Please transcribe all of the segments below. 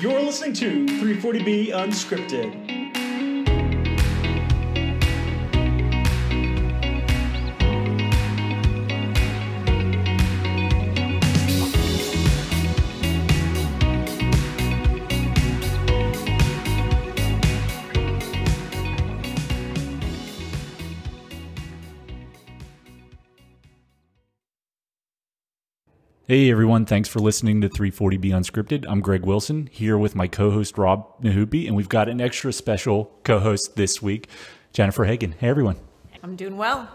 You're listening to 340B Unscripted. Hey everyone, thanks for listening to 340B Unscripted. I'm Greg Wilson here with my co-host Rob Nahoopii, and we've got an extra special co-host this week, Jennifer Hagen. Hey everyone. I'm doing well.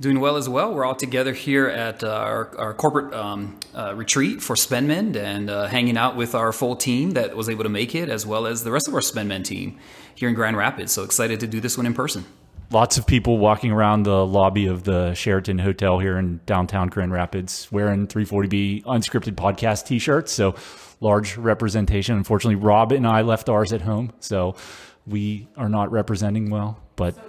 Doing well as well. We're all together here at uh, our, our, corporate um, uh, retreat for SpendMend and uh, hanging out with our full team that was able to make it, as well as the rest of our SpendMend team here in Grand Rapids. So excited to do this one in person lots of people walking around the lobby of the Sheraton Hotel here in downtown Grand Rapids wearing 340B unscripted podcast t-shirts. So large representation. Unfortunately, Rob and I left ours at home, so we are not representing well. But so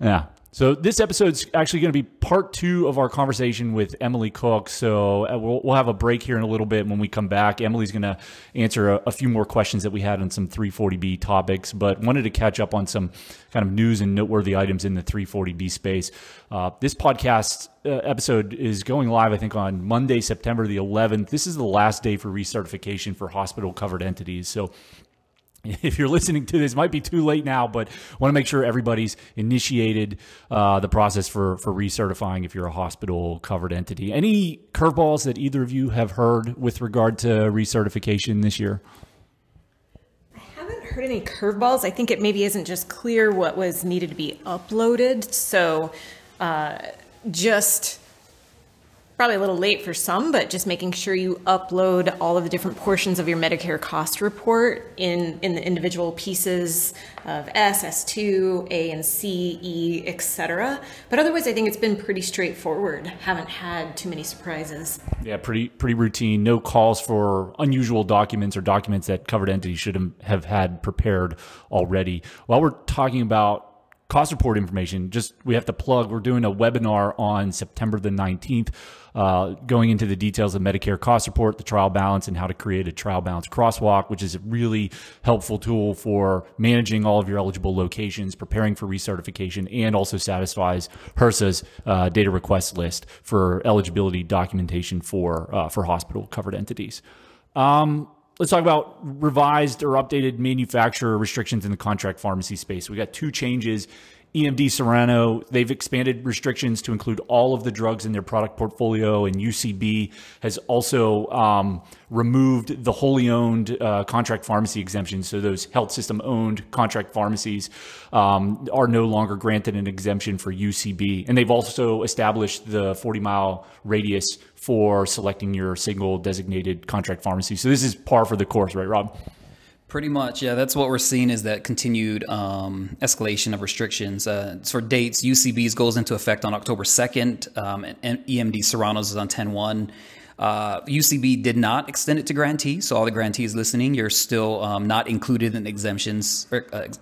yeah, so this episode's actually going to be part two of our conversation with Emily Cook. So uh, we'll, we'll, have a break here in a little bit. When we come back, Emily's going to answer a, a, few more questions that we had on some 340B topics, but wanted to catch up on some kind of news and noteworthy items in the 340B space. Uh, this podcast uh, episode is going live, I think, on Monday, September the 11th. This is the last day for recertification for hospital covered entities. So if you're listening to this, might be too late now, but want to make sure everybody's initiated uh, the process for for recertifying if you're a hospital covered entity. Any curveballs that either of you have heard with regard to recertification this year? I haven't heard any curveballs. I think it maybe isn't just clear what was needed to be uploaded. So, uh, just probably a little late for some, but just making sure you upload all of the different portions of your Medicare cost report in, in the individual pieces of S, S2, A and C, E, etc. But otherwise, I think it's been pretty straightforward. Haven't had too many surprises. Yeah, pretty pretty routine. No calls for unusual documents or documents that covered entities should have had prepared already. While we're talking about cost report information, just we have to plug. We're doing a webinar on September the 19th, uh, going into the details of Medicare cost report, the trial balance, and how to create a trial balance crosswalk, which is a really helpful tool for managing all of your eligible locations, preparing for recertification, and also satisfies HRSA's uh, data request list for eligibility documentation for uh, for hospital covered entities. Um, let's talk about revised or updated manufacturer restrictions in the contract pharmacy space. We got two changes. EMD Serono, they've expanded restrictions to include all of the drugs in their product portfolio, and UCB has also um, removed the wholly owned uh, contract pharmacy exemption. So those health system owned contract pharmacies um, are no longer granted an exemption for UCB. And they've also established the 40 mile radius for selecting your single designated contract pharmacy. So this is par for the course, right, Rob? Pretty much, yeah. That's what we're seeing is that continued um, escalation of restrictions. Uh, for dates, UCB's goes into effect on October 2nd, um, and EMD Serono's is on 10 1. Uh, UCB did not extend it to grantees, so all the grantees listening, you're still um, not included in exemptions uh,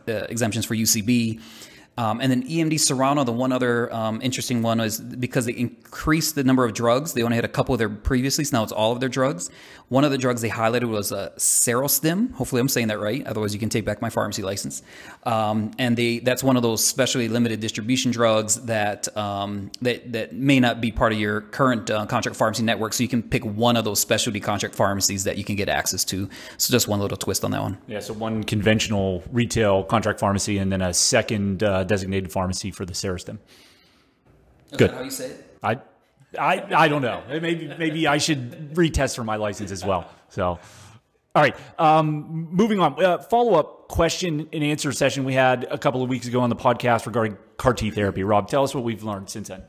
uh, exemptions for UCB. Um, and then EMD Serono, the one other um, interesting one is because they increased the number of drugs. They only had a couple of their previously, so now it's all of their drugs. One of the drugs they highlighted was uh, Serostim. Hopefully, I'm saying that right. Otherwise, you can take back my pharmacy license. Um, and they that's one of those specially limited distribution drugs that um, that that may not be part of your current uh, contract pharmacy network. So you can pick one of those specialty contract pharmacies that you can get access to. So just one little twist on that one. Yeah. So one conventional retail contract pharmacy, and then a second uh, designated pharmacy for the Serostim. Good. how you say it? I I, I don't know. Maybe maybe I should retest for my license as well. So, all right. Um, moving on. Uh, Follow up question and answer session we had a couple of weeks ago on the podcast regarding CAR T therapy. Rob, tell us what we've learned since then.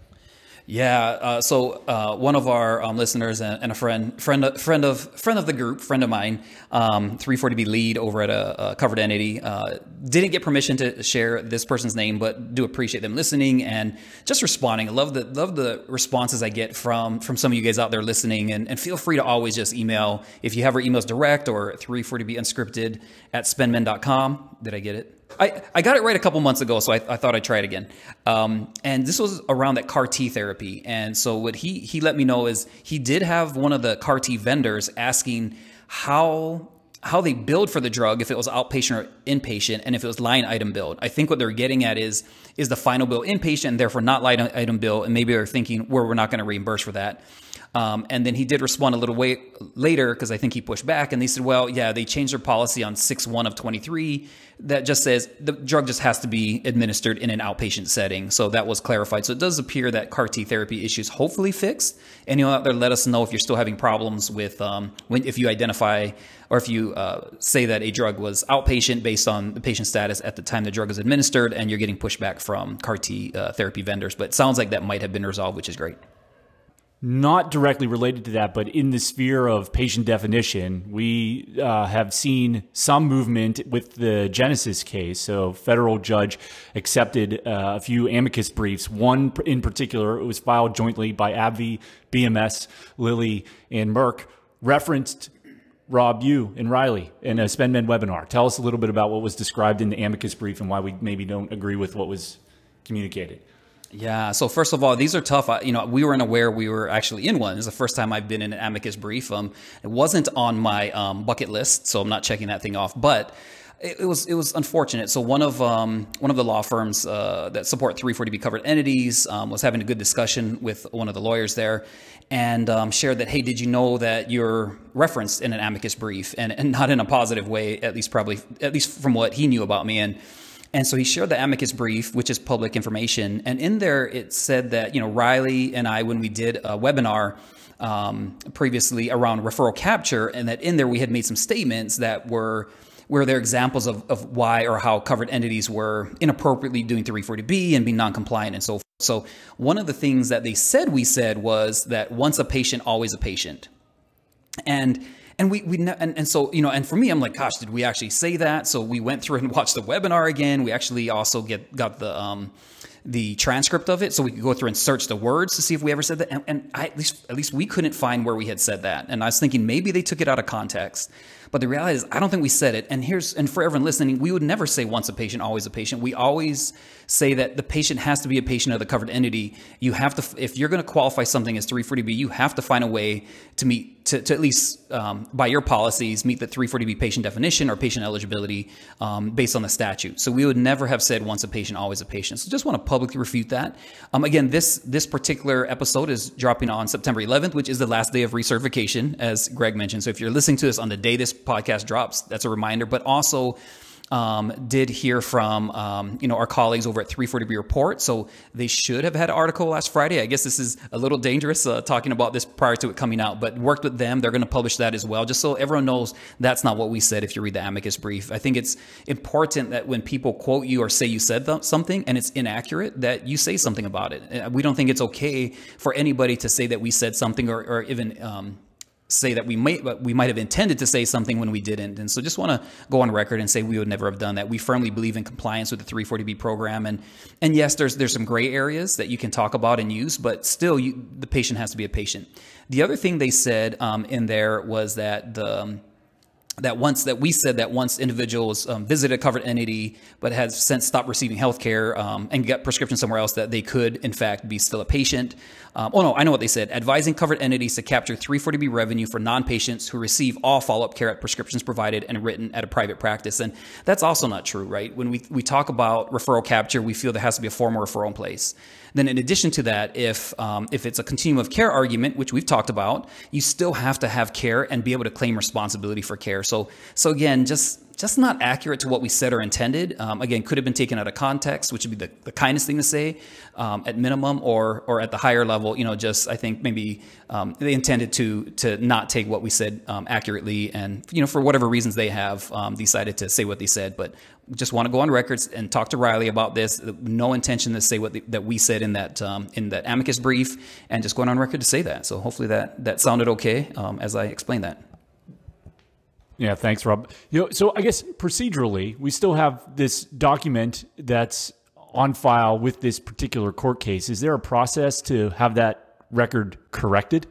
Yeah. Uh, so uh, one of our um, listeners and, and, a friend, friend, friend of friend of the group, friend of mine, um, 340B lead over at a, a covered entity, uh, didn't get permission to share this person's name, but do appreciate them listening and just responding. I love the love the responses I get from from some of you guys out there listening, and, and feel free to always just email if you have our emails direct or 340B unscripted at spendmend.com. Did I get it? I, I got it right a couple months ago, so I, I thought I'd try it again. Um, and this was around that CAR T therapy. And so what he he let me know is he did have one of the CAR T vendors asking how how they billed for the drug if it was outpatient or inpatient and if it was line item billed. I think what they're getting at is is the final bill inpatient therefore not line item bill and maybe they're thinking where we're not going to reimburse for that. Um, and then he did respond a little way later because I think he pushed back and they said, well, yeah, they changed their policy on 6 1 of 23 that just says the drug just has to be administered in an outpatient setting. So that was clarified. So it does appear that CAR T therapy issues hopefully fixed. And you'll out there let us know if you're still having problems with um, when if you identify or if you uh, say that a drug was outpatient based on the patient status at the time the drug is administered and you're getting pushback from CAR T uh, therapy vendors. But it sounds like that might have been resolved, which is great. Not directly related to that, but in the sphere of patient definition, we uh, have seen some movement with the Genesis case. So, federal judge accepted uh, a few amicus briefs. One in particular, it was filed jointly by AbbVie, BMS, Lilly, and Merck, referenced Rob, you and Riley in a SpendMend webinar. Tell us a little bit about what was described in the amicus brief and why we maybe don't agree with what was communicated. Yeah. So first of all, these are tough. You know, we weren't aware we were actually in one. It's the first time I've been in an amicus brief. Um, it wasn't on my um, bucket list, so I'm not checking that thing off. But it, it was it was unfortunate. So one of um, one of the law firms uh, that support 340B covered entities um, was having a good discussion with one of the lawyers there, and um, shared that, hey, did you know that you're referenced in an amicus brief, and, and not in a positive way, at least probably at least from what he knew about me and and so he shared the amicus brief, which is public information. And in there, it said that, you know, Riley and I, when we did a webinar um, previously around referral capture, and that in there we had made some statements that were where there examples of, of why or how covered entities were inappropriately doing 340B and being non-compliant and so forth. So one of the things that they said we said was that once a patient, always a patient. And and we, we and, and so, you know, and for me, I'm like, gosh, did we actually say that? So we went through and watched the webinar again. We actually also get, got the, um, the transcript of it. So we could go through and search the words to see if we ever said that. And, and I, at least at least we couldn't find where we had said that. And i was thinking maybe they took it out of context. But the reality is i don't think we said it. And here's and for everyone listening we would never say once a patient always a patient. We always say that the patient has to be a patient of the covered entity you have to if you're going to qualify something as 340b you have to find a way to meet to, to at least um, by your policies meet the 340b patient definition or patient eligibility um, based on the statute. So we would never have said once a patient, always a patient. So just want to publicly refute that. Um, again, this this particular episode is dropping on September 11th, which is the last day of recertification, as Greg mentioned. So if you're listening to this on the day this podcast drops, that's a reminder. But also um, did hear from um, you know our colleagues over at 340B Report. So they should have had an article last Friday. I guess this is a little dangerous uh, talking about this prior to it coming out, but worked with them. They're going to publish that as well, just so everyone knows that's not what we said. If you read the amicus brief, I think it's important that when people quote you or say you said th- something and it's inaccurate, that you say something about it. We don't think it's okay for anybody to say that we said something or, or even um, say that we might we might have intended to say something when we didn't. And so just want to go on record and say we would never have done that. We firmly believe in compliance with the 340b program. And and yes there's there's some gray areas that you can talk about and use but still you, the patient has to be a patient. The other thing they said um, in there was that the um, that once that we said that once individuals um, visited a covered entity but has since stopped receiving health care um, and get prescription somewhere else that they could in fact be still a patient. Um, oh no i know what they said. Advising covered entities to capture 340b revenue for non-patients who receive all follow-up care at prescriptions provided and written at a private practice. And that's also not true right? When we, we talk about referral capture we feel there has to be a formal referral in place. Then, in addition to that, if um, if it's a continuum of care argument, which we've talked about, you still have to have care and be able to claim responsibility for care. So, so again, just just not accurate to what we said or intended. Um, again, could have been taken out of context, which would be the, the kindest thing to say um, at minimum, or or at the higher level, you know, just I think maybe um, they intended to to not take what we said um, accurately, and you know, for whatever reasons they have um, decided to say what they said. But just want to go on records and talk to Riley about this. No intention to say what the, that we said in that um, in that amicus brief, and just going on record to say that. So hopefully that that sounded okay as I explained that. Yeah, thanks, Rob. You know, so I guess procedurally, we still have this document that's on file with this particular court case. Is there a process to have that record corrected?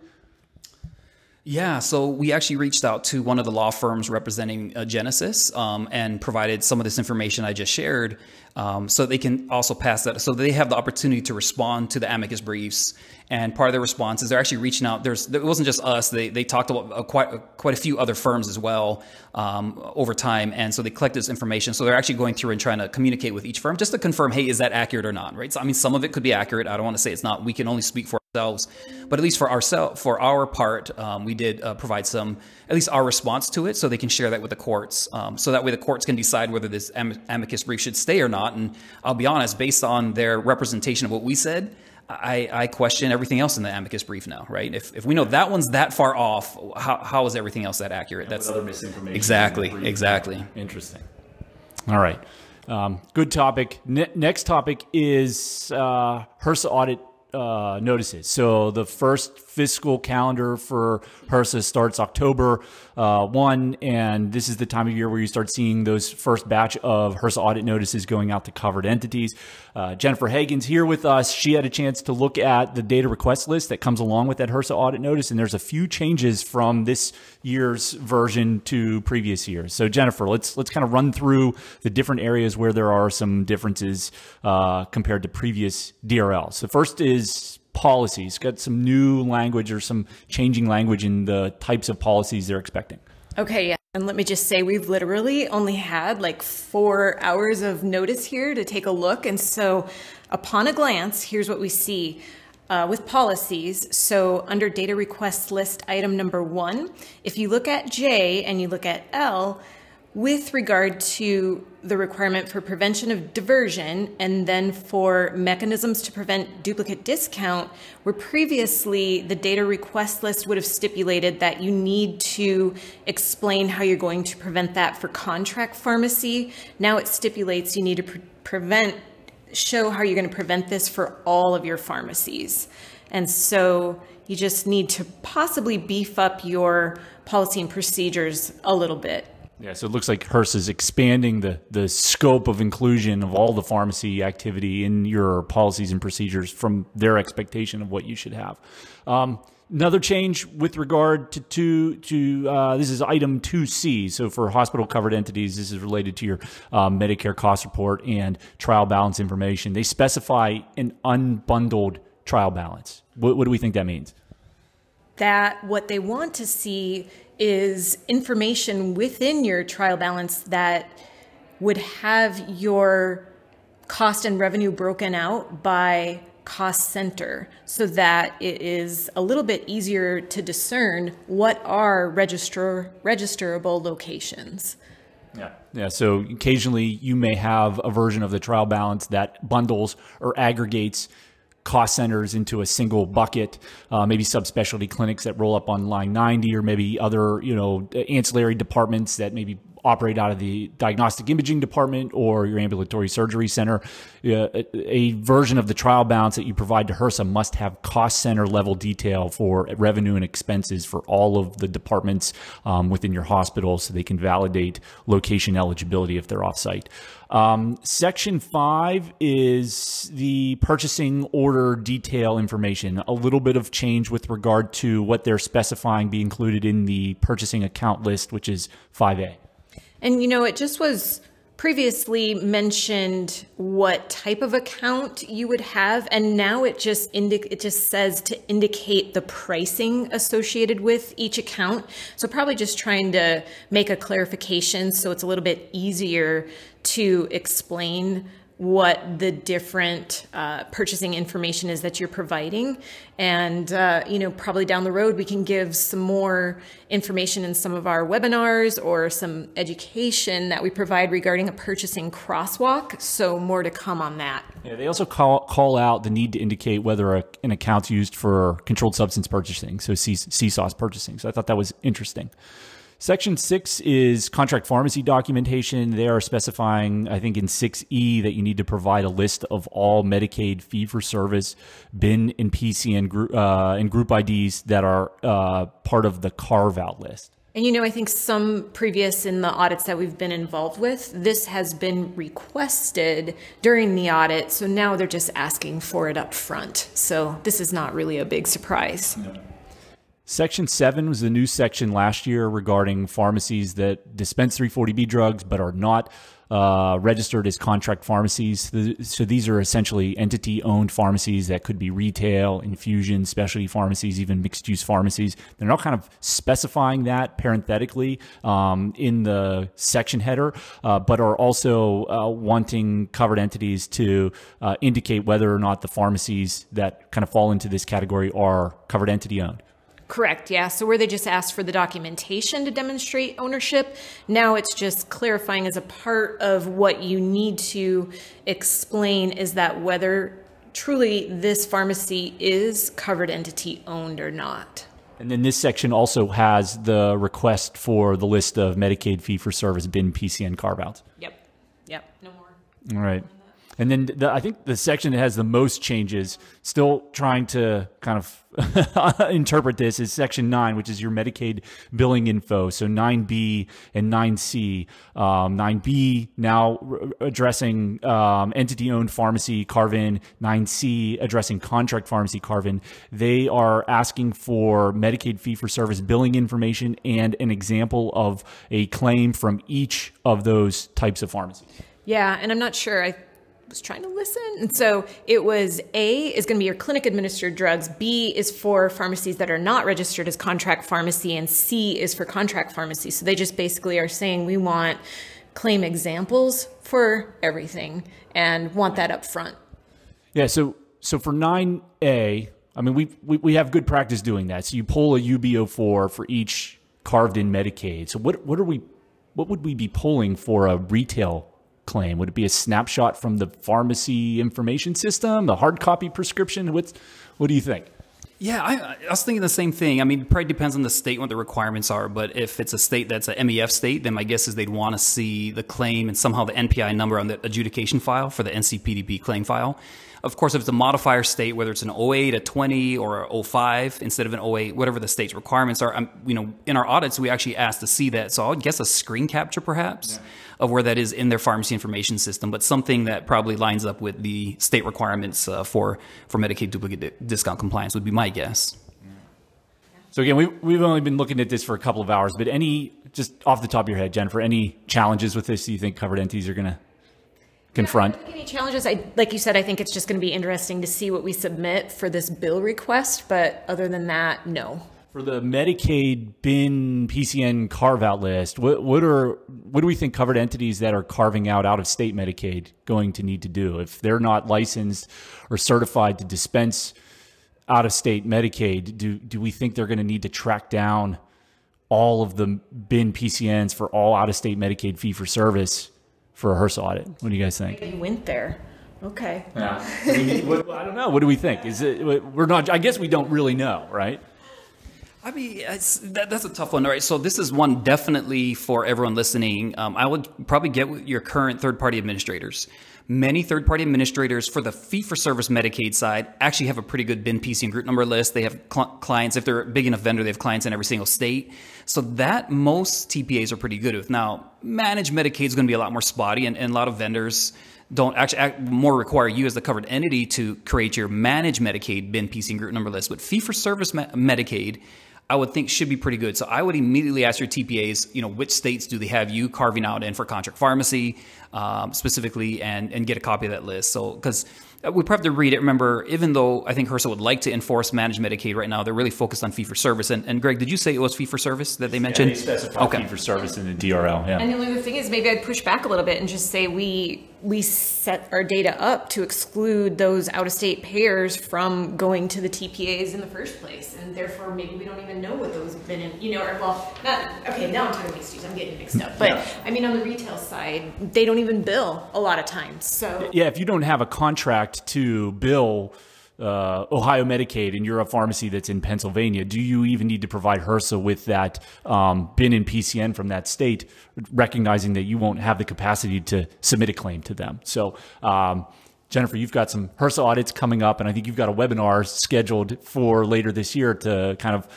Yeah, so we actually reached out to one of the law firms representing uh, Genesis um, and provided some of this information I just shared um, so they can also pass that. So they have the opportunity to respond to the amicus briefs. And part of their response is they're actually reaching out. There's it wasn't just us. They they talked about uh, quite uh, quite a few other firms as well um, over time, and so they collect this information. So they're actually going through and trying to communicate with each firm just to confirm, hey, is that accurate or not? Right. So I mean, some of it could be accurate. I don't want to say it's not. We can only speak for ourselves, but at least for ourselves, for our part, um, we did uh, provide some, at least our response to it, so they can share that with the courts, um, so that way the courts can decide whether this am- amicus brief should stay or not. And I'll be honest, based on their representation of what we said, I, I, question everything else in the amicus brief now, right? If, if we know that one's that far off, how, how is everything else that accurate? That's other misinformation. Exactly, exactly. Interesting. All right. Um, good topic. Ne- next topic is uh, HRSA audit uh, notices. So the first fiscal calendar for HRSA starts October uh, 1, and this is the time of year where you start seeing those first batch of HRSA audit notices going out to covered entities. Uh, Jennifer Hagen's here with us. She had a chance to look at the data request list that comes along with that HRSA audit notice, and there's a few changes from this year's version to previous years. So Jennifer, let's let's kind of run through the different areas where there are some differences uh, compared to previous DRL. So first is policies. Got some new language or some changing language in the types of policies they're expecting. Okay, yeah. And let me just say, we've literally only had like four hours of notice here to take a look. And so, upon a glance, here's what we see. Uh, with policies, so under data request list item number one, if you look at J and you look at L, with regard to the requirement for prevention of diversion and then for mechanisms to prevent duplicate discount, where previously the data request list would have stipulated that you need to explain how you're going to prevent that for contract pharmacy. Now it stipulates you need to pre- prevent, show how you're going to prevent this for all of your pharmacies. And so you just need to possibly beef up your policy and procedures a little bit. Yeah, so it looks like HRSA is expanding the, the scope of inclusion of all the pharmacy activity in your policies and procedures from their expectation of what you should have. Um, another change with regard to to, to uh, this is item 2C. So for hospital covered entities, this is related to your um, Medicare cost report and trial balance information. They specify an unbundled trial balance. What, what do we think that means? That what they want to see is information within your trial balance that would have your cost and revenue broken out by cost center so that it is a little bit easier to discern what are register registerable locations. Yeah. Yeah. So occasionally you may have a version of the trial balance that bundles or aggregates cost centers into a single bucket, uh, maybe subspecialty clinics that roll up on line 90 or maybe other, you know, ancillary departments that maybe operate out of the diagnostic imaging department or your ambulatory surgery center. Uh, a, version of the trial balance that you provide to HRSA must have cost center level detail for revenue and expenses for all of the departments um, within your hospital so they can validate location eligibility if they're offsite. Um, section five is the purchasing order detail information. A little bit of change with regard to what they're specifying be included in the purchasing account list, which is 5A. And you know, it just was previously mentioned what type of account you would have and now it just indi- it just says to indicate the pricing associated with each account. So probably just trying to make a clarification so it's a little bit easier to explain what the different uh, purchasing information is that you're providing. And uh, you know probably down the road we can give some more information in some of our webinars or some education that we provide regarding a purchasing crosswalk. So more to come on that. Yeah they also call, call out the need to indicate whether a, an account's used for controlled substance purchasing so CSAUS purchasing. So i thought that was interesting Section six is contract pharmacy documentation. They are specifying, I think, in 6E that you need to provide a list of all Medicaid fee for service, BIN and PCN group, uh, and group IDs that are uh, part of the carve out list. And you know, I think some previous in the audits that we've been involved with, this has been requested during the audit. So now they're just asking for it up front. So this is not really a big surprise. No. Section 7 was the new section last year regarding pharmacies that dispense 340B drugs but are not uh, registered as contract pharmacies. So these are essentially entity owned pharmacies that could be retail, infusion, specialty pharmacies, even mixed use pharmacies. They're not kind of specifying that parenthetically um, in the section header, uh, but are also uh, wanting covered entities to uh, indicate whether or not the pharmacies that kind of fall into this category are covered entity owned. Correct, yeah. So where they just asked for the documentation to demonstrate ownership, now it's just clarifying as a part of what you need to explain is that whether truly this pharmacy is covered entity owned or not. And then this section also has the request for the list of Medicaid fee for service bin PCN carve outs. Yep, yep, no more. All right. And then the, I think the section that has the most changes, still trying to kind of interpret this, is section nine, which is your Medicaid billing info. So 9B and 9C. Um, 9B now addressing um, entity owned pharmacy carve in, 9C addressing contract pharmacy carve in. They are asking for Medicaid fee for service billing information and an example of a claim from each of those types of pharmacies. Yeah, and I'm not sure. I was trying to listen. And so it was A is going to be your clinic administered drugs, B is for pharmacies that are not registered as contract pharmacy, and C is for contract pharmacy. So they just basically are saying we want claim examples for everything and want that up front. Yeah, so so for 9A, I mean we we, we have good practice doing that. So you pull a UB04 for each carved in Medicaid. So what what are we what would we be pulling for a retail claim? Would it be a snapshot from the pharmacy information system, the hard copy prescription? What's, what do you think? Yeah, I, I, was thinking the same thing. I mean, it probably depends on the state what the requirements are. But if it's a state that's a MEF state, then my guess is they'd want to see the claim and somehow the NPI number on the adjudication file for the NCPDP claim file. Of course, if it's a modifier state, whether it's an 08, a 20, or a 05 instead of an 08, whatever the state's requirements are, I'm, you know, in our audits we actually asked to see that. So I would guess a screen capture perhaps. Yeah of where that is in their pharmacy information system, but something that probably lines up with the state requirements uh, for for Medicaid duplicate discount compliance would be my guess. So again, we, we've only been looking at this for a couple of hours, but any just off the top of your head, Jennifer, any challenges with this? Do you think covered entities are going to confront? any challenges? I like you said. I think it's just going to be interesting to see what we submit for this bill request. But other than that, no. For the Medicaid bin PCN carve out list, what, what are what do we think covered entities that are carving out out of state Medicaid going to need to do if they're not licensed or certified to dispense out of state Medicaid? Do do we think they're going to need to track down all of the bin PCNs for all out of state Medicaid fee for service for a HRSA audit? What do you guys think? You went there. Okay. Yeah. I, mean, what, I don't know. What do we think? Is it? We're not. I guess we don't really know, right? I mean, that, that's a tough one, right? So this is one definitely for everyone listening. Um, I would probably get with your current third-party administrators. Many third-party administrators for the fee-for-service Medicaid side actually have a pretty good bin PC and group number list. They have cl- clients, if they're a big enough vendor, they have clients in every single state. So that most TPAs are pretty good with. Now, managed Medicaid is going to be a lot more spotty, and, and a lot of vendors – don't actually act, more require you as the covered entity to create your managed Medicaid bin PC and group number list. But fee for service Medicaid, I would think should be pretty good. So I would immediately ask your TPAs, you know, which states do they have you carving out in for contract pharmacy um, specifically, and and get a copy of that list. So because uh, we probably have to read it. Remember, even though I think HRSA would like to enforce managed Medicaid right now, they're really focused on fee for service. And, and Greg, did you say it was fee for service that they mentioned? Yeah, they specify okay. fee for service in the DRL. Yeah. And the only thing is, maybe I'd push back a little bit and just say we we set our data up to exclude those out of state payers from going to the TPAs in the first place, and therefore maybe we don't even know what those have been in. You know, or well, not okay. Now I'm talking mixed use. I'm getting mixed up. But yeah. I mean, on the retail side, they don't even bill a lot of times. So yeah, if you don't have a contract to bill uh, Ohio Medicaid and you're a pharmacy that's in Pennsylvania, do you even need to provide HRSA with that um, bin in PCN from that state, recognizing that you won't have the capacity to submit a claim to them? So, um, Jennifer, you've got some HRSA audits coming up, and I think you've got a webinar scheduled for later this year to kind of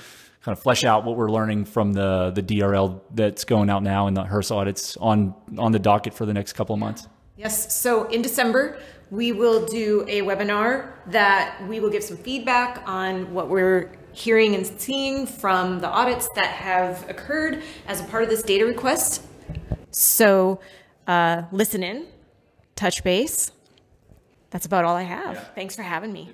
kind of flesh out what we're learning from the the DRL that's going out now and the HRSA audits on on the docket for the next couple of months. Yes. So in December, we will do a webinar that we will give some feedback on what we're hearing and seeing from the audits that have occurred as a part of this data request. So uh, listen in, touch base. That's about all I have. Yeah. Thanks for having me.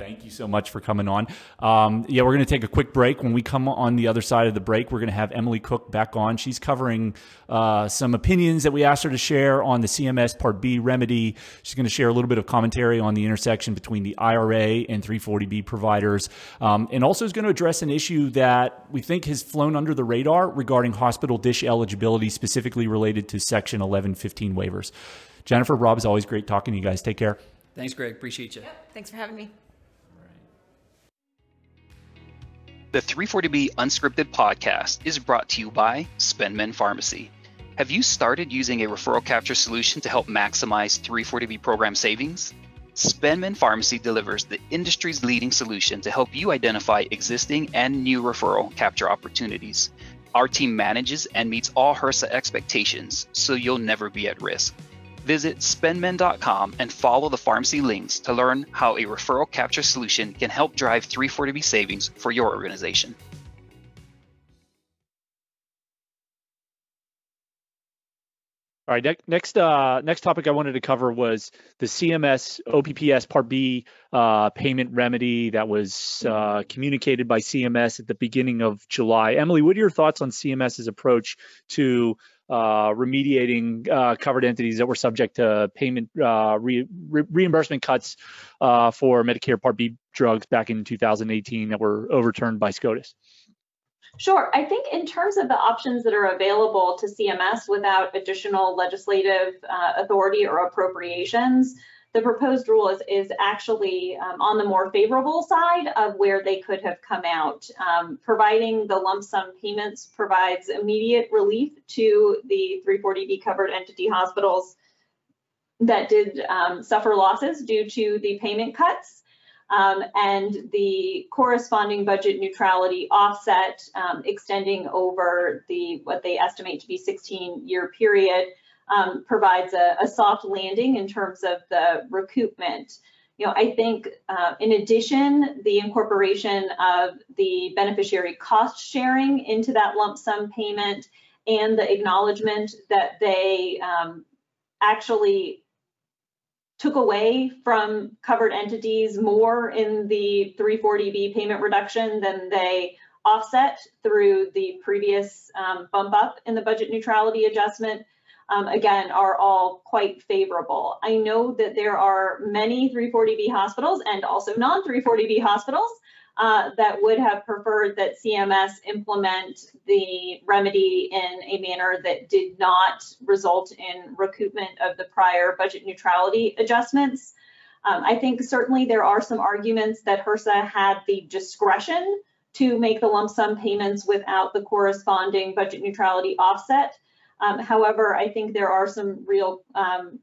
Thank you so much for coming on. Um, yeah, we're going to take a quick break. When we come on the other side of the break, we're going to have Emily Cook back on. She's covering uh, some opinions that we asked her to share on the CMS Part B remedy. She's going to share a little bit of commentary on the intersection between the IRA and 340B providers, um, and also is going to address an issue that we think has flown under the radar regarding hospital DSH eligibility, specifically related to Section 1115 waivers. Jennifer, Rob, is always great talking to you guys. Take care. Thanks, Greg. Appreciate you. Yep. Thanks for having me. The 340B Unscripted podcast is brought to you by SpendMend Pharmacy. Have you started using a referral capture solution to help maximize 340B program savings? SpendMend Pharmacy delivers the industry's leading solution to help you identify existing and new referral capture opportunities. Our team manages and meets all HRSA expectations, so you'll never be at risk. Visit spendmend.com and follow the pharmacy links to learn how a referral capture solution can help drive 340B savings for your organization. All right, next uh, next topic I wanted to cover was the CMS OPPS Part B uh, payment remedy that was uh, communicated by CMS at the beginning of July. Emily, what are your thoughts on CMS's approach to uh, remediating uh, covered entities that were subject to payment uh, re- re- reimbursement cuts uh, for Medicare Part B drugs back in 2018 that were overturned by SCOTUS? Sure. I think in terms of the options that are available to CMS without additional legislative uh, authority or appropriations, the proposed rule is, is actually um, on the more favorable side of where they could have come out. Um, providing the lump sum payments provides immediate relief to the 340B covered entity hospitals that did um, suffer losses due to the payment cuts. Um, and the corresponding budget neutrality offset um, extending over the what they estimate to be 16 year period um, provides a, a, soft landing in terms of the recoupment. You know, I think uh, in addition, the incorporation of the beneficiary cost sharing into that lump sum payment and the acknowledgement that they um, actually took away from covered entities more in the 340B payment reduction than they offset through the previous um, bump up in the budget neutrality adjustment um, again, are all quite favorable. I know that there are many 340B hospitals and also non 340B hospitals uh, that would have preferred that CMS implement the remedy in a manner that did not result in recoupment of the prior budget neutrality adjustments. Um, I think certainly there are some arguments that HRSA had the discretion to make the lump sum payments without the corresponding budget neutrality offset. Um, however, I think there are some real um,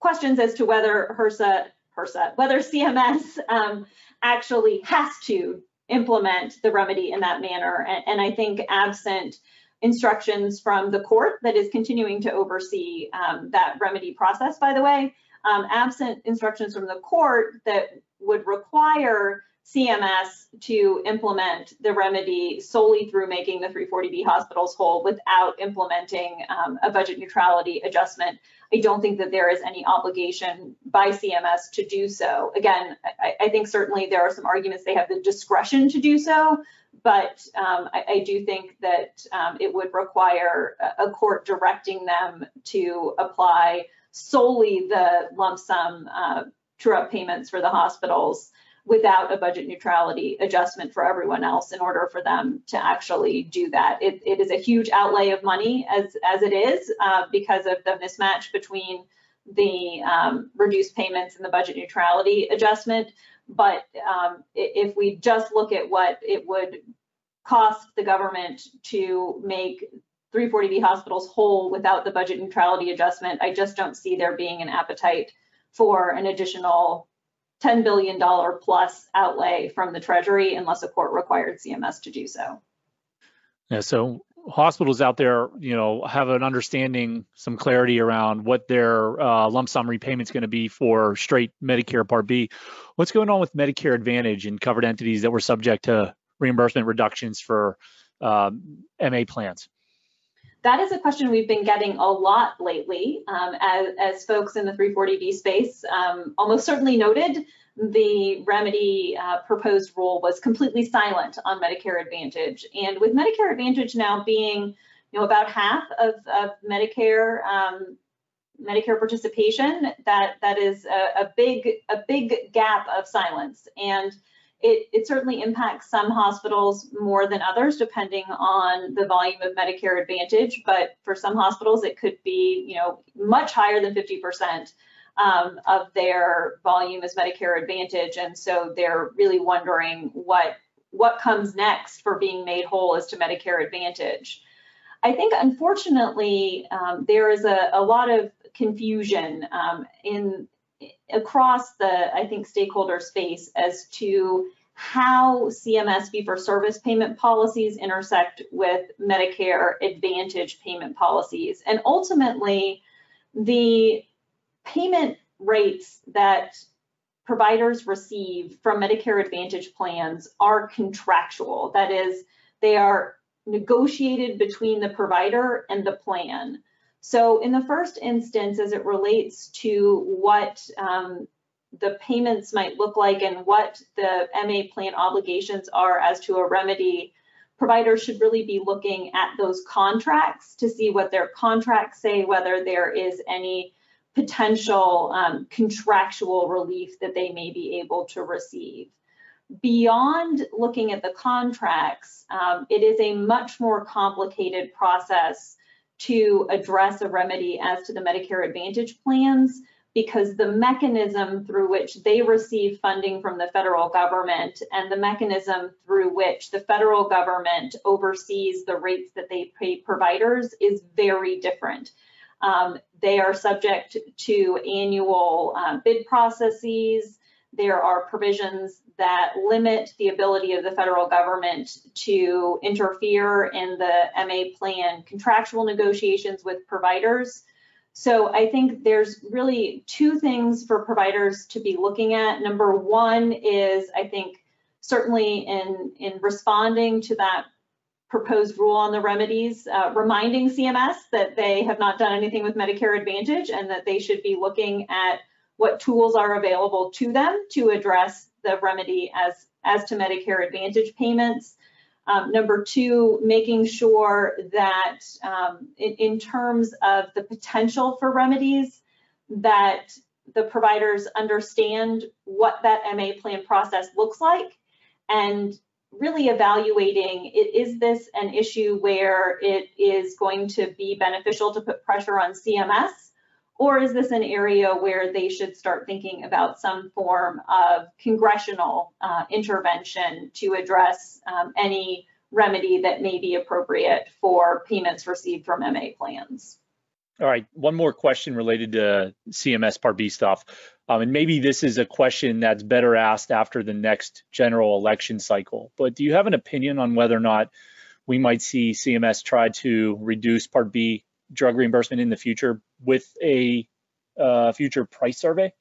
questions as to whether HRSA, HRSA whether CMS um, actually has to implement the remedy in that manner. And, and, I think absent instructions from the court that is continuing to oversee um, that remedy process, by the way, um, absent instructions from the court that would require CMS to implement the remedy solely through making the 340B hospitals whole without implementing um, a budget neutrality adjustment. I don't think that there is any obligation by CMS to do so. Again, I, I think certainly there are some arguments they have the discretion to do so, but um, I, I, do think that um, it would require a, court directing them to apply solely the lump sum uh, true up payments for the hospitals without a budget neutrality adjustment for everyone else in order for them to actually do that. It, it is a huge outlay of money as, as it is uh, because of the mismatch between the um, reduced payments and the budget neutrality adjustment. But um, if we just look at what it would cost the government to make 340B hospitals whole without the budget neutrality adjustment, I just don't see there being an appetite for an additional $10 billion plus outlay from the Treasury unless a court required CMS to do so. Yeah, so hospitals out there, you know, have an understanding, some clarity around what their uh, lump sum repayment is going to be for straight Medicare Part B. What's going on with Medicare Advantage and covered entities that were subject to reimbursement reductions for um, MA plans? That is a question we've been getting a lot lately um, as, as folks in the 340B space um, almost certainly noted the remedy uh, proposed rule was completely silent on Medicare Advantage. And with Medicare Advantage now being you know, about half of, of Medicare um, Medicare participation, that that is a, a, big a big gap of silence. And it, it certainly impacts some hospitals more than others, depending on the volume of Medicare Advantage. But for some hospitals, it could be, you know, much higher than 50% um, of their volume is Medicare Advantage, and so they're really wondering what what comes next for being made whole as to Medicare Advantage. I think, unfortunately, um, there is a, a, lot of confusion um, in across the I think stakeholder space as to how CMS fee for service payment policies intersect with Medicare Advantage payment policies. And ultimately, the payment rates that providers receive from Medicare Advantage plans are contractual. That is, they are negotiated between the provider and the plan. So, in the first instance, as it relates to what um, the payments might look like and what the MA plan obligations are as to a remedy, providers should really be looking at those contracts to see what their contracts say, whether there is any potential um, contractual relief that they may be able to receive. Beyond looking at the contracts, um, it is a much more complicated process to address a remedy as to the Medicare Advantage plans because the mechanism through which they receive funding from the federal government and the mechanism through which the federal government oversees the rates that they pay providers is very different. Um, they are subject to annual uh, bid processes. There are provisions that limit the ability of the federal government to interfere in the MA plan contractual negotiations with providers. So I think there's really two things for providers to be looking at. Number one is I think certainly in in responding to that proposed rule on the remedies, uh, reminding CMS that they have not done anything with Medicare Advantage and that they should be looking at what tools are available to them to address the remedy as, as to Medicare Advantage payments. Um, number two, making sure that um, in, in terms of the potential for remedies, that the providers understand what that MA plan process looks like and really evaluating is this an issue where it is going to be beneficial to put pressure on CMS or is this an area where they should start thinking about some form of congressional uh, intervention to address um, any remedy that may be appropriate for payments received from MA plans? All right, one more question related to CMS Part B stuff. Um, and maybe this is a question that's better asked after the next general election cycle. But do you have an opinion on whether or not we might see CMS try to reduce Part B drug reimbursement in the future with a uh, future price survey?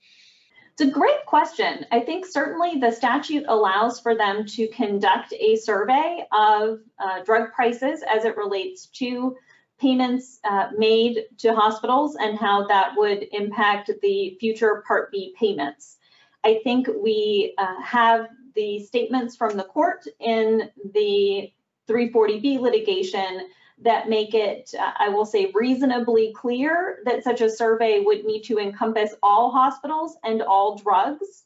It's a great question. I think certainly the statute allows for them to conduct a survey of uh, drug prices as it relates to payments uh, made to hospitals and how that would impact the future Part B payments. I think we uh, have the statements from the court in the 340B litigation that make it, uh, I will say, reasonably clear that such a survey would need to encompass all hospitals and all drugs.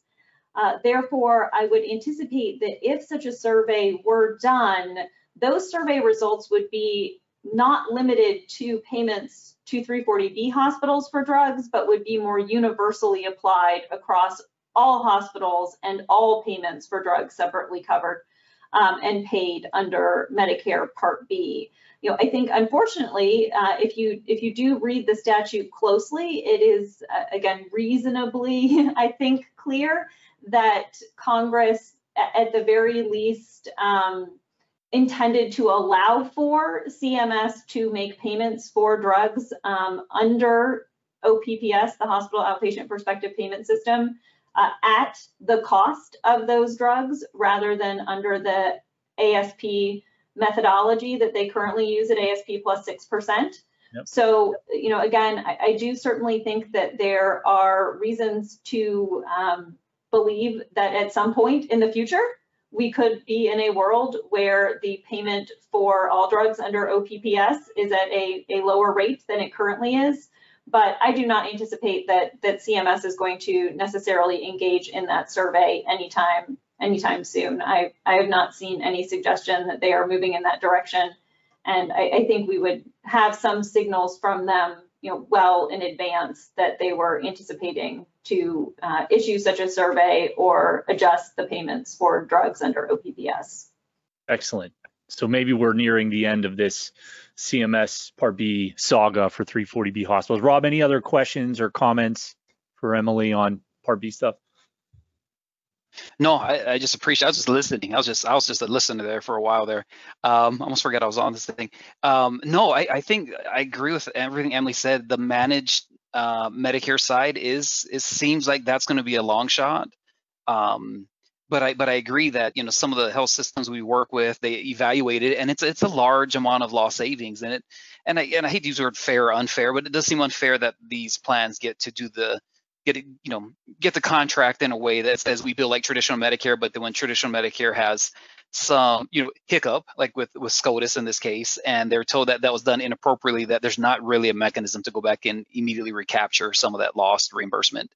Uh, therefore, I would anticipate that if such a survey were done, those survey results would be not limited to payments to 340B hospitals for drugs, but would be more universally applied across all hospitals and all payments for drugs separately covered um, and paid under Medicare Part B you know, I think unfortunately, uh, if you if you do read the statute closely, it is uh, again reasonably, I think, clear that Congress, at the very least, um, intended to allow for CMS to make payments for drugs um, under OPPS, the Hospital Outpatient Prospective Payment System, uh, at the cost of those drugs rather than under the ASP methodology that they currently use at ASP plus 6%. Yep. So, you know, again, I, I, do certainly think that there are reasons to um, believe that at some point in the future, we could be in a world where the payment for all drugs under OPPS is at a, a lower rate than it currently is. But I do not anticipate that that CMS is going to necessarily engage in that survey anytime anytime soon. I, I have not seen any suggestion that they are moving in that direction. And I, I think we would have some signals from them, you know, well in advance that they were anticipating to uh, issue such a survey or adjust the payments for drugs under OPPS. Excellent. So maybe we're nearing the end of this CMS Part B saga for 340B hospitals. Rob, any other questions or comments for Emily on Part B stuff? No, I, I, just appreciate. I was just listening. I was just I was just a listener there for a while there. Um, I almost forgot I was on this thing. Um, no, I, I think I agree with everything Emily said. The managed uh, Medicare side is it seems like that's going to be a long shot. Um, but I but I agree that you know some of the health systems we work with they evaluate it and it's it's a large amount of lost savings and it and I and I hate to use the word fair or unfair, but it does seem unfair that these plans get to do the get you know get the contract in a way that says we bill like traditional Medicare, but then when traditional Medicare has some you know hiccup like with with SCOTUS in this case, and they're told that that was done inappropriately, that there's not really a mechanism to go back and immediately recapture some of that lost reimbursement.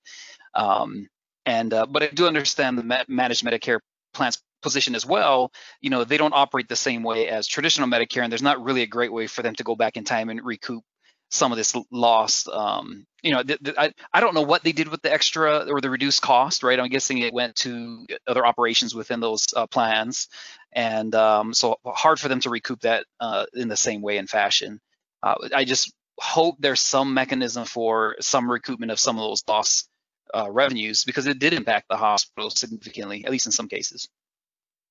Um, and uh, but I do understand the managed Medicare plans position as well. You know they don't operate the same way as traditional Medicare, and there's not really a great way for them to go back in time and recoup some of this lost um, you know th- th- I, I don't know what they did with the extra or the reduced cost right? I'm guessing it went to other operations within those uh, plans. And um, so hard for them to recoup that uh, in the same way and fashion. Uh, i just hope there's some mechanism for some recoupment of some of those lost uh, revenues because it did impact the hospital significantly at least in some cases.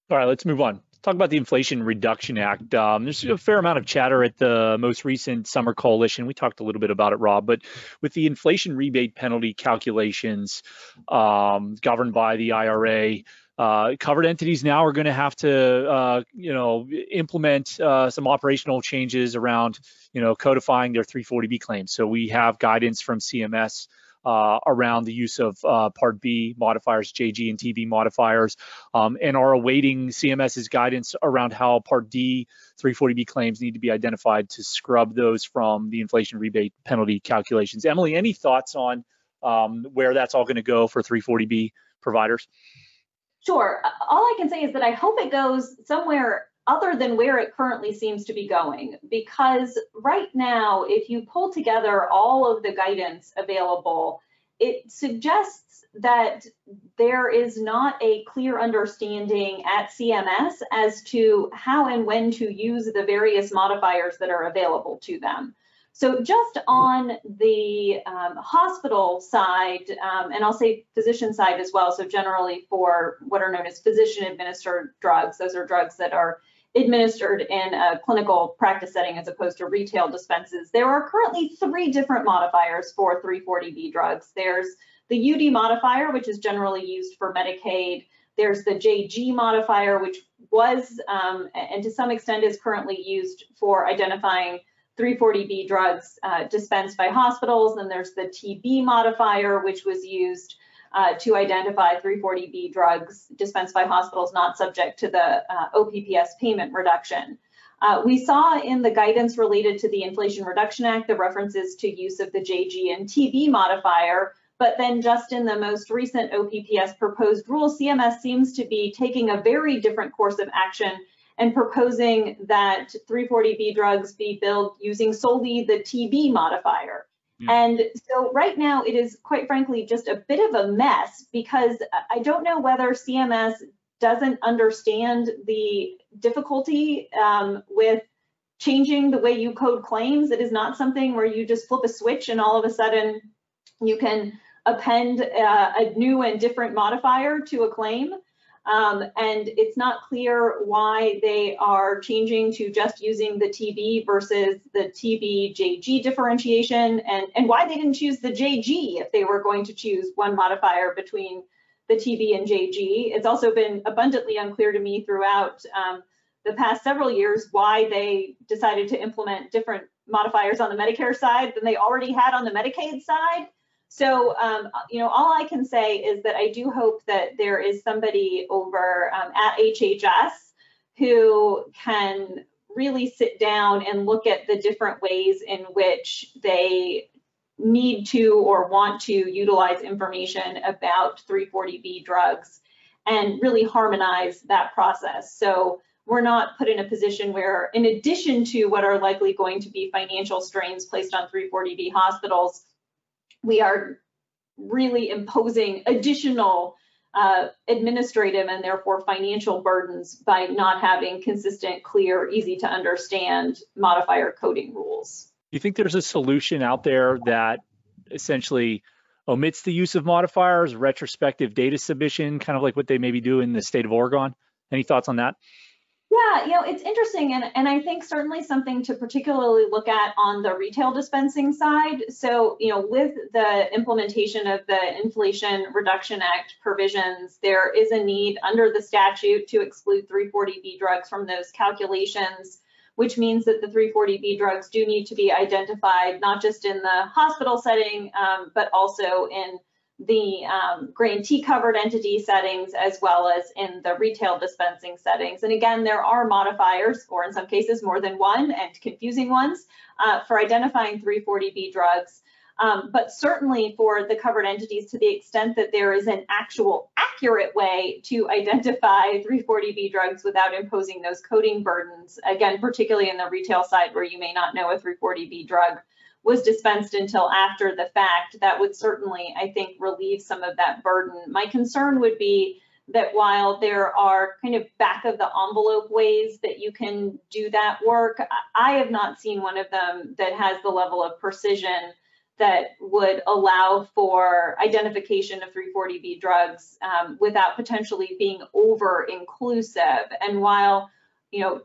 All right let's move on talk about the Inflation Reduction Act. Um, there's a fair amount of chatter at the most recent summer coalition. We talked a little bit about it, Rob, but with the inflation rebate penalty calculations um, governed by the IRA, uh, covered entities now are going to have to, uh, you know, implement uh, some operational changes around, you know, codifying their 340B claims. So we have guidance from CMS uh, around the use of uh, Part B modifiers, JG and TB modifiers, um, and are awaiting CMS's guidance around how Part D 340B claims need to be identified to scrub those from the inflation rebate penalty calculations. Emily, any thoughts on um, where that's all going to go for 340B providers? Sure. All I can say is that I hope it goes somewhere other than where it currently seems to be going. Because right now, if you pull together all of the guidance available, it suggests that there is not a clear understanding at CMS as to how and when to use the various modifiers that are available to them. So just on the um, hospital side, um, and I'll say physician side as well, so generally for what are known as physician administered drugs, those are drugs that are administered in a clinical practice setting as opposed to retail dispenses. There are currently three different modifiers for 340B drugs. There's the UD modifier, which is generally used for Medicaid. There's the JG modifier, which was um, and to some extent is currently used for identifying 340B drugs uh, dispensed by hospitals. And there's the TB modifier, which was used uh, to identify 340B drugs dispensed by hospitals not subject to the uh, OPPS payment reduction. Uh, we saw in the guidance related to the Inflation Reduction Act the references to use of the JG and TB modifier, but then just in the most recent OPPS proposed rule, CMS seems to be taking a very different course of action and proposing that 340B drugs be billed using solely the TB modifier. And so right now it is quite frankly just a bit of a mess because I don't know whether CMS doesn't understand the difficulty um, with changing the way you code claims. It is not something where you just flip a switch and all of a sudden you can append uh, a new and different modifier to a claim. Um, and it's not clear why they are changing to just using the TB versus the TB JG differentiation and, and why they didn't choose the JG if they were going to choose one modifier between the TB and JG. It's also been abundantly unclear to me throughout um, the past several years why they decided to implement different modifiers on the Medicare side than they already had on the Medicaid side. So, um, you know, all I can say is that I do hope that there is somebody over um, at HHS who can really sit down and look at the different ways in which they need to or want to utilize information about 340B drugs and really harmonize that process. So we're not put in a position where, in addition to what are likely going to be financial strains placed on 340B hospitals, we are really imposing additional uh, administrative and therefore financial burdens by not having consistent, clear, easy to understand modifier coding rules. Do you think there's a solution out there that essentially omits the use of modifiers, retrospective data submission, kind of like what they maybe do in the state of Oregon? Any thoughts on that? Yeah, you know, it's interesting and, and I think certainly something to particularly look at on the retail dispensing side. So, you know, with the implementation of the Inflation Reduction Act provisions, there is a need under the statute to exclude 340B drugs from those calculations, which means that the 340B drugs do need to be identified not just in the hospital setting, um, but also in the um, grantee covered entity settings as well as in the retail dispensing settings. And again, there are modifiers, or in some cases more than one and confusing ones, uh, for identifying 340B drugs. Um, but certainly for the covered entities, to the extent that there is an actual accurate way to identify 340B drugs without imposing those coding burdens, again, particularly in the retail side where you may not know a 340B drug was dispensed until after the fact, that would certainly, I think, relieve some of that burden. My concern would be that while there are kind of back of the envelope ways that you can do that work, I have not seen one of them that has the level of precision that would allow for identification of 340B drugs um, without potentially being over inclusive. And while, you know,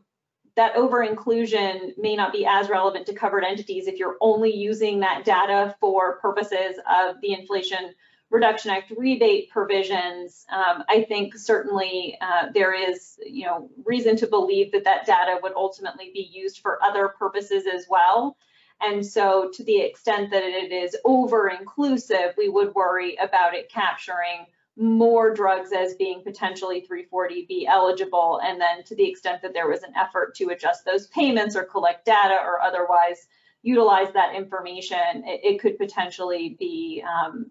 that over inclusion may not be as relevant to covered entities if you're only using that data for purposes of the Inflation Reduction Act rebate provisions. Um, I think certainly uh, there is, you know, reason to believe that that data would ultimately be used for other purposes as well. And so, to the extent that it is over inclusive, we would worry about it capturing more drugs as being potentially 340B eligible. And then to the extent that there was an effort to adjust those payments or collect data or otherwise utilize that information, it, it could potentially be um,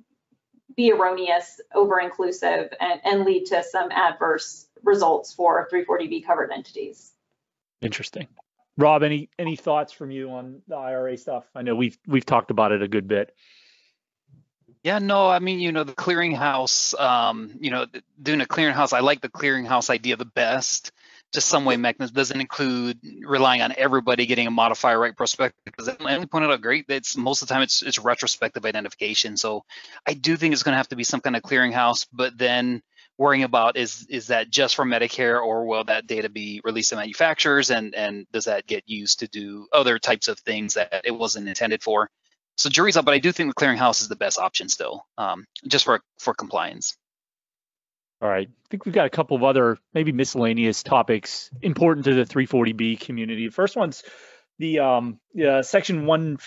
be erroneous, over inclusive, and, and lead to some adverse results for 340B covered entities. Interesting. Rob, any any thoughts from you on the IRA stuff? I know we've we've talked about it a good bit. Yeah, no, I mean, you know, the clearinghouse, um, you know, doing a clearinghouse, I like the clearinghouse idea the best. Just some way mechanism doesn't include relying on everybody getting a modifier right prospective. Because Emily pointed out great, it's most of the time it's it's retrospective identification. So I do think it's going to have to be some kind of clearinghouse, but then worrying about is is that just for Medicare or will that data be released to manufacturers and and does that get used to do other types of things that it wasn't intended for? So jury's out, but I do think the clearinghouse is the best option still, um, just for for compliance. All right. I think we've got a couple of other maybe miscellaneous topics important to the 340B community. The first one's the um, section one,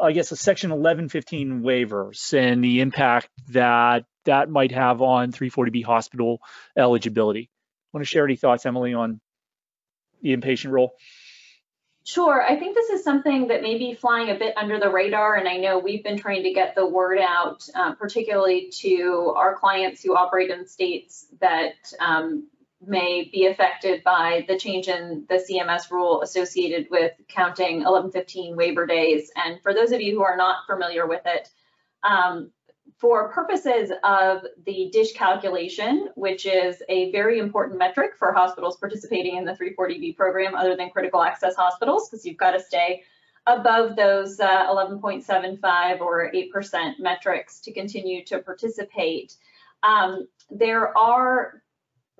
I guess a section 1115 waivers and the impact that that might have on 340B hospital eligibility. Want to share any thoughts, Emily, on the inpatient rule? Sure. I think this is something that may be flying a bit under the radar, and I know we've been trying to get the word out, uh, particularly to our clients who operate in states that um, may be affected by the change in the CMS rule associated with counting 1115 waiver days. And for those of you who are not familiar with it, um, for purposes of the DSH calculation, which is a very important metric for hospitals participating in the 340B program other than critical access hospitals, because you've got to stay above those uh, 11.75 or 8% metrics to continue to participate. Um, there are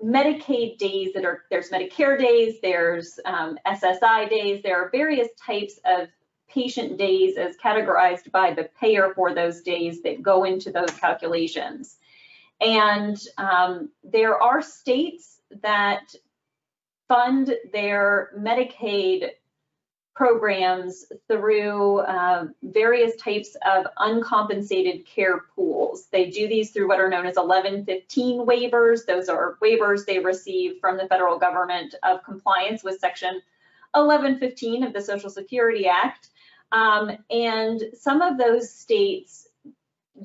Medicaid days that are, there's Medicare days, there's um, SSI days, there are various types of patient days as categorized by the payer for those days that go into those calculations. And um, there are states that fund their Medicaid programs through uh, various types of uncompensated care pools. They do these through what are known as 1115 waivers. Those are waivers they receive from the federal government of compliance with Section 1115 of the Social Security Act. Um, and some of those states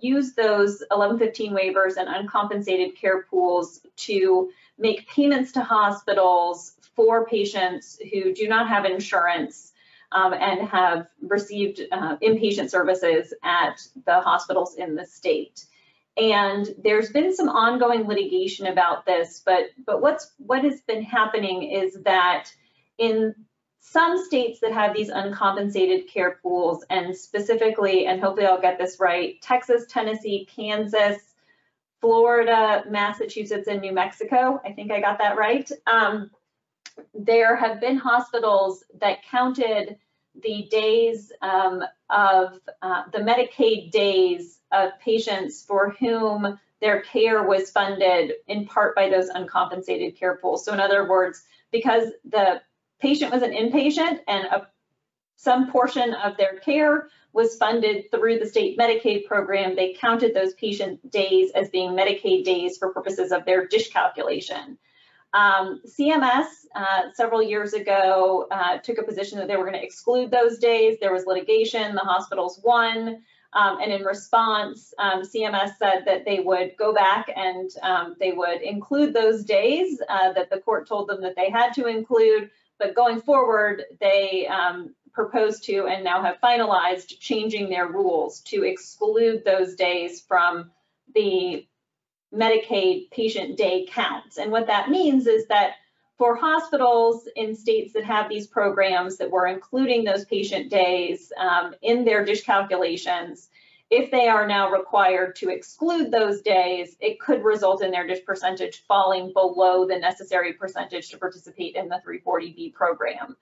use those 1115 waivers and uncompensated care pools to make payments to hospitals for patients who do not have insurance um, and have received uh, inpatient services at the hospitals in the state. And there's been some ongoing litigation about this, but but what's what has been happening is that in some states that have these uncompensated care pools, and specifically, and hopefully I'll get this right, Texas, Tennessee, Kansas, Florida, Massachusetts, and New Mexico. I think I got that right. Um, there have been hospitals that counted the days um, of uh, the Medicaid days of patients for whom their care was funded in part by those uncompensated care pools. So, in other words, because the patient was an inpatient and a, some portion of their care was funded through the state Medicaid program, they counted those patient days as being Medicaid days for purposes of their DSH calculation. Um, CMS uh, several years ago uh, took a position that they were going to exclude those days. There was litigation, the hospitals won. Um, and in response, um, CMS said that they would go back and um, they would include those days uh, that the court told them that they had to include. But going forward, they um, proposed to and now have finalized changing their rules to exclude those days from the Medicaid patient day counts. And what that means is that for hospitals in states that have these programs that were including those patient days um, in their DSH calculations, if they are now required to exclude those days, it could result in their DSH percentage falling below the necessary percentage to participate in the 340B program.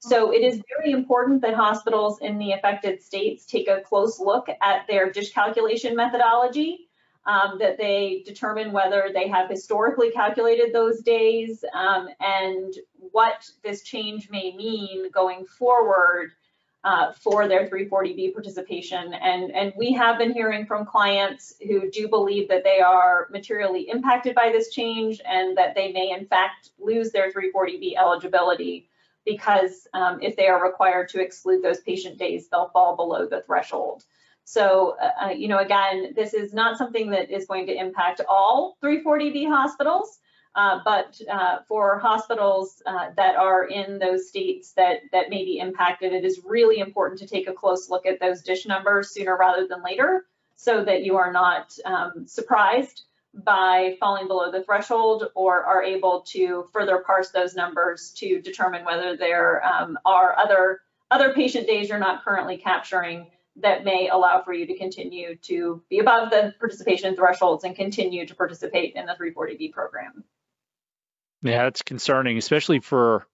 So it is very important that hospitals in the affected states take a close look at their DSH calculation methodology um, that they determine whether they have historically calculated those days um, and what this change may mean going forward uh, for their 340B participation. And, and we have been hearing from clients who do believe that they are materially impacted by this change and that they may in fact lose their 340B eligibility because um, if they are required to exclude those patient days, they'll fall below the threshold. So, uh, uh, you know, again, this is not something that is going to impact all 340B hospitals, uh, but uh, for hospitals uh, that are in those states that, that may be impacted, it is really important to take a close look at those DSH numbers sooner rather than later so that you are not um, surprised by falling below the threshold or are able to further parse those numbers to determine whether there um, are other other patient days you're not currently capturing that may allow for you to continue to be above the participation thresholds and continue to participate in the 340B program. Yeah, it's concerning, especially for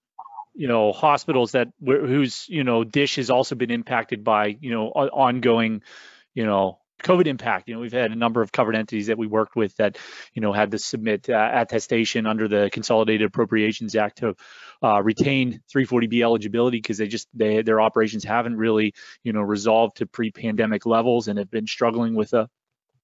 you know hospitals that whose you know DSH has also been impacted by you know ongoing you know COVID impact. You know, we've had a number of covered entities that we worked with that, you know, had to submit uh, attestation under the Consolidated Appropriations Act to uh, retain 340B eligibility because they just they their operations haven't really, you know, resolved to pre-pandemic levels and have been struggling with a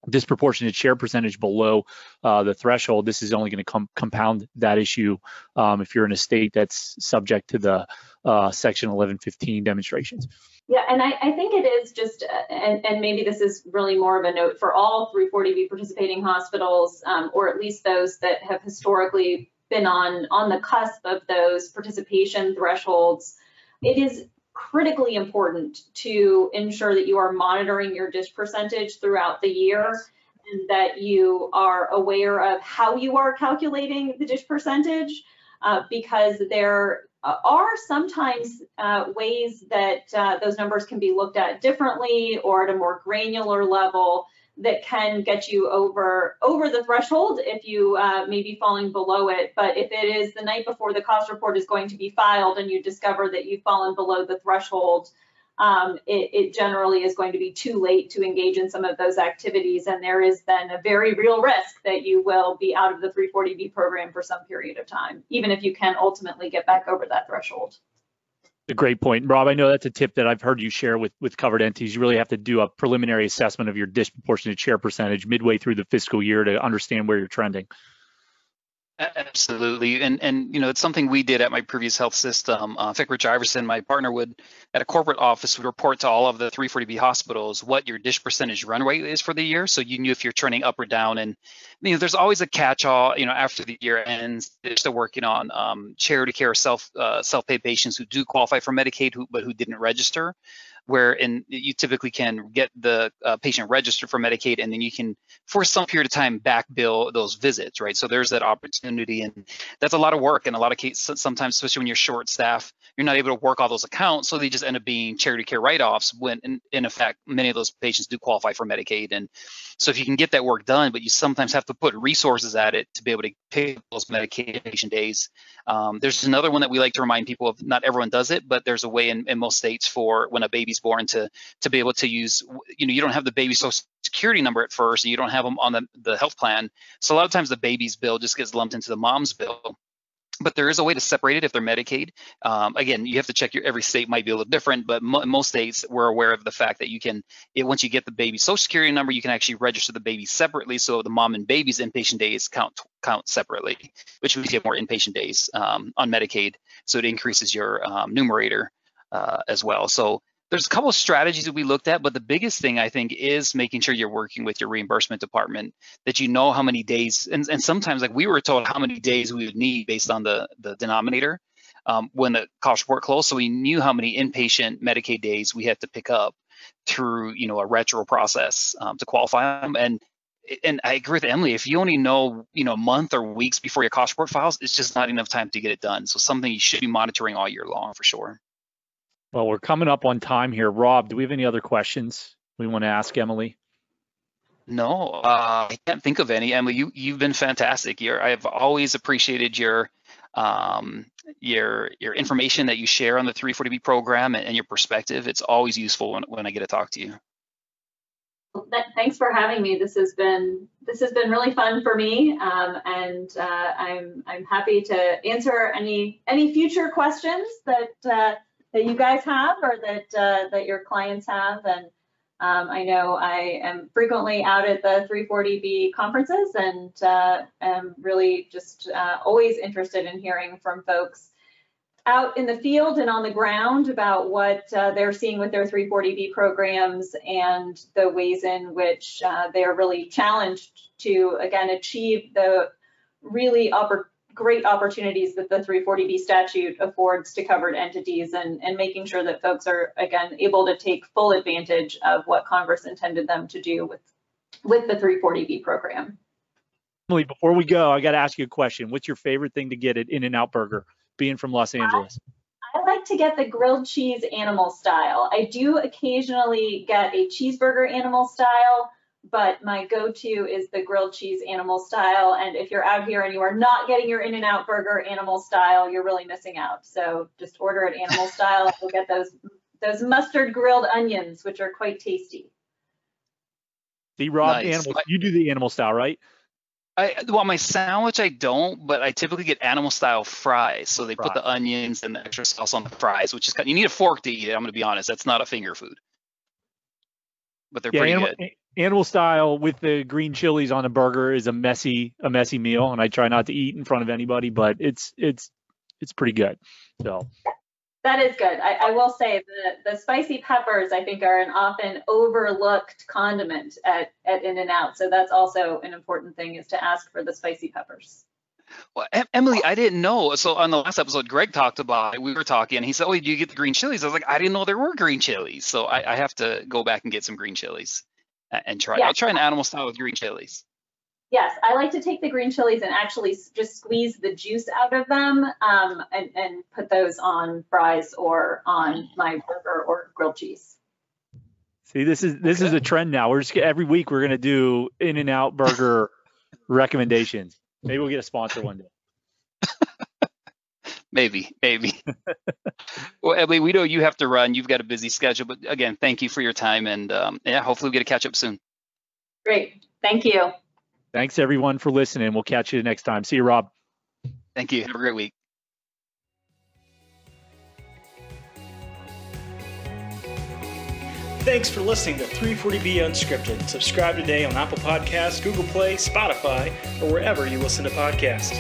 disproportionate share percentage below uh, the threshold. This is only going to com- compound that issue um, if you're in a state that's subject to the uh, Section 1115 demonstrations. Yeah, and I, I think it is just, uh, and, and maybe this is really more of a note for all 340B participating hospitals, um, or at least those that have historically been on on the cusp of those participation thresholds. It is critically important to ensure that you are monitoring your DSH percentage throughout the year and that you are aware of how you are calculating the DSH percentage uh, because there are sometimes uh, ways that uh, those numbers can be looked at differently or at a more granular level that can get you over over the threshold if you uh, may be falling below it. But if it is the night before the cost report is going to be filed and you discover that you've fallen below the threshold, um, it, it, generally is going to be too late to engage in some of those activities. And there is then a very real risk that you will be out of the 340B program for some period of time, even if you can ultimately get back over that threshold. A great point, Rob. I know that's a tip that I've heard you share with with covered entities. You really have to do a preliminary assessment of your disproportionate share percentage midway through the fiscal year to understand where you're trending. Absolutely, and and you know it's something we did at my previous health system. Uh, Rich Iverson, my partner, would at a corporate office would report to all of the 340B hospitals what your DSH percentage run rate is for the year, so you knew if you're turning up or down. And you know, there's always a catch-all. You know, after the year ends, they're still working on um, charity care, self uh, self-pay patients who do qualify for Medicaid, who, but who didn't register where in you typically can get the uh, patient registered for Medicaid and then you can for some period of time back bill those visits, right? So there's that opportunity and that's a lot of work in a lot of cases sometimes especially when you're short staff, you're not able to work all those accounts so they just end up being charity care write-offs when in, in effect many of those patients do qualify for Medicaid and so if you can get that work done but you sometimes have to put resources at it to be able to pay those Medicaid patient days. Um, there's another one that we like to remind people of not everyone does it but there's a way in, in most states for when a baby's baby's born to to be able to use you know you don't have the baby social security number at first and you don't have them on the, the health plan so a lot of times the baby's bill just gets lumped into the mom's bill but there is a way to separate it if they're Medicaid. Um, again, you have to check your every state might be a little different, but mo- most states we're aware of the fact that you can it, once you get the baby social security number, you can actually register the baby separately, so the mom and baby's inpatient days count count separately, which means you have more inpatient days um, on Medicaid, so it increases your um, numerator uh, as well. So there's a couple of strategies that we looked at, but the biggest thing I think is making sure you're working with your reimbursement department, that you know how many days, and, and sometimes like we were told how many days we would need based on the, the denominator um, when the cost report closed. So we knew how many inpatient Medicaid days we had to pick up through, you know, a retro process um, to qualify them. And and I agree with Emily. If you only know, you know, a month or weeks before your cost report files, it's just not enough time to get it done. So something you should be monitoring all year long for sure. Well, we're coming up on time here. Rob, do we have any other questions we want to ask Emily? No, uh, I can't think of any. Emily, you you've been fantastic. You're, I've always appreciated your um, your your information that you share on the 340B program and, and your perspective. It's always useful when, when I get to talk to you. Thanks for having me. This has been this has been really fun for me, um, and uh, I'm I'm happy to answer any any future questions that uh, that you guys have or that uh, that your clients have. And um, I know I am frequently out at the 340B conferences and uh, am really just uh, always interested in hearing from folks out in the field and on the ground about what uh, they're seeing with their 340B programs and the ways in which uh, they are really challenged to, again, achieve the really opportunity great opportunities that the 340B statute affords to covered entities and, and making sure that folks are, again, able to take full advantage of what Congress intended them to do with, with the 340B program. Emily, before we go, I got to ask you a question. What's your favorite thing to get at In-N-Out Burger, being from Los Angeles? I, I like to get the grilled cheese animal style. I do occasionally get a cheeseburger animal style but my go-to is the grilled cheese animal style. And if you're out here and you are not getting your In-N-Out burger animal style, you're really missing out. So just order it animal style. You'll get those those mustard grilled onions, which are quite tasty. The raw nice. animal, you do the animal style, right? I well, my sandwich I don't, but I typically get animal style fries. So they put the onions and the extra sauce on the fries, which is you need a fork to eat it. I'm going to be honest, that's not a finger food, but they're yeah, pretty animal, good. animal style with the green chilies on a burger is a messy a messy meal and i try not to eat in front of anybody but it's it's it's pretty good so. That is good. I, I will say the the spicy peppers i think are an often overlooked condiment at at In-N-Out so that's also an important thing is to ask for the spicy peppers well, Emily, I didn't know. So on the last episode, Greg talked about it. We were talking, and he said, "Oh, do you get the green chilies?" I was like, "I didn't know there were green chilies." So I, I have to go back and get some green chilies and try. Yeah. I'll try an animal style with green chilies. Yes, I like to take the green chilies and actually just squeeze the juice out of them um, and, and put those on fries or on my burger or grilled cheese. See, this is this okay. is a trend now. We're just every week we're gonna do In-N-Out Burger recommendations. Maybe we'll get a sponsor one day. Maybe, maybe. well, Emily, we know you have to run. You've got a busy schedule, but again, thank you for your time, and um, yeah, hopefully we get to catch up soon. Great. Thank you. Thanks everyone for listening. We'll catch you next time. See you, Rob. Thank you. Have a great week. Thanks for listening to 340B Unscripted. Subscribe today on Apple Podcasts, Google Play, Spotify, or wherever you listen to podcasts.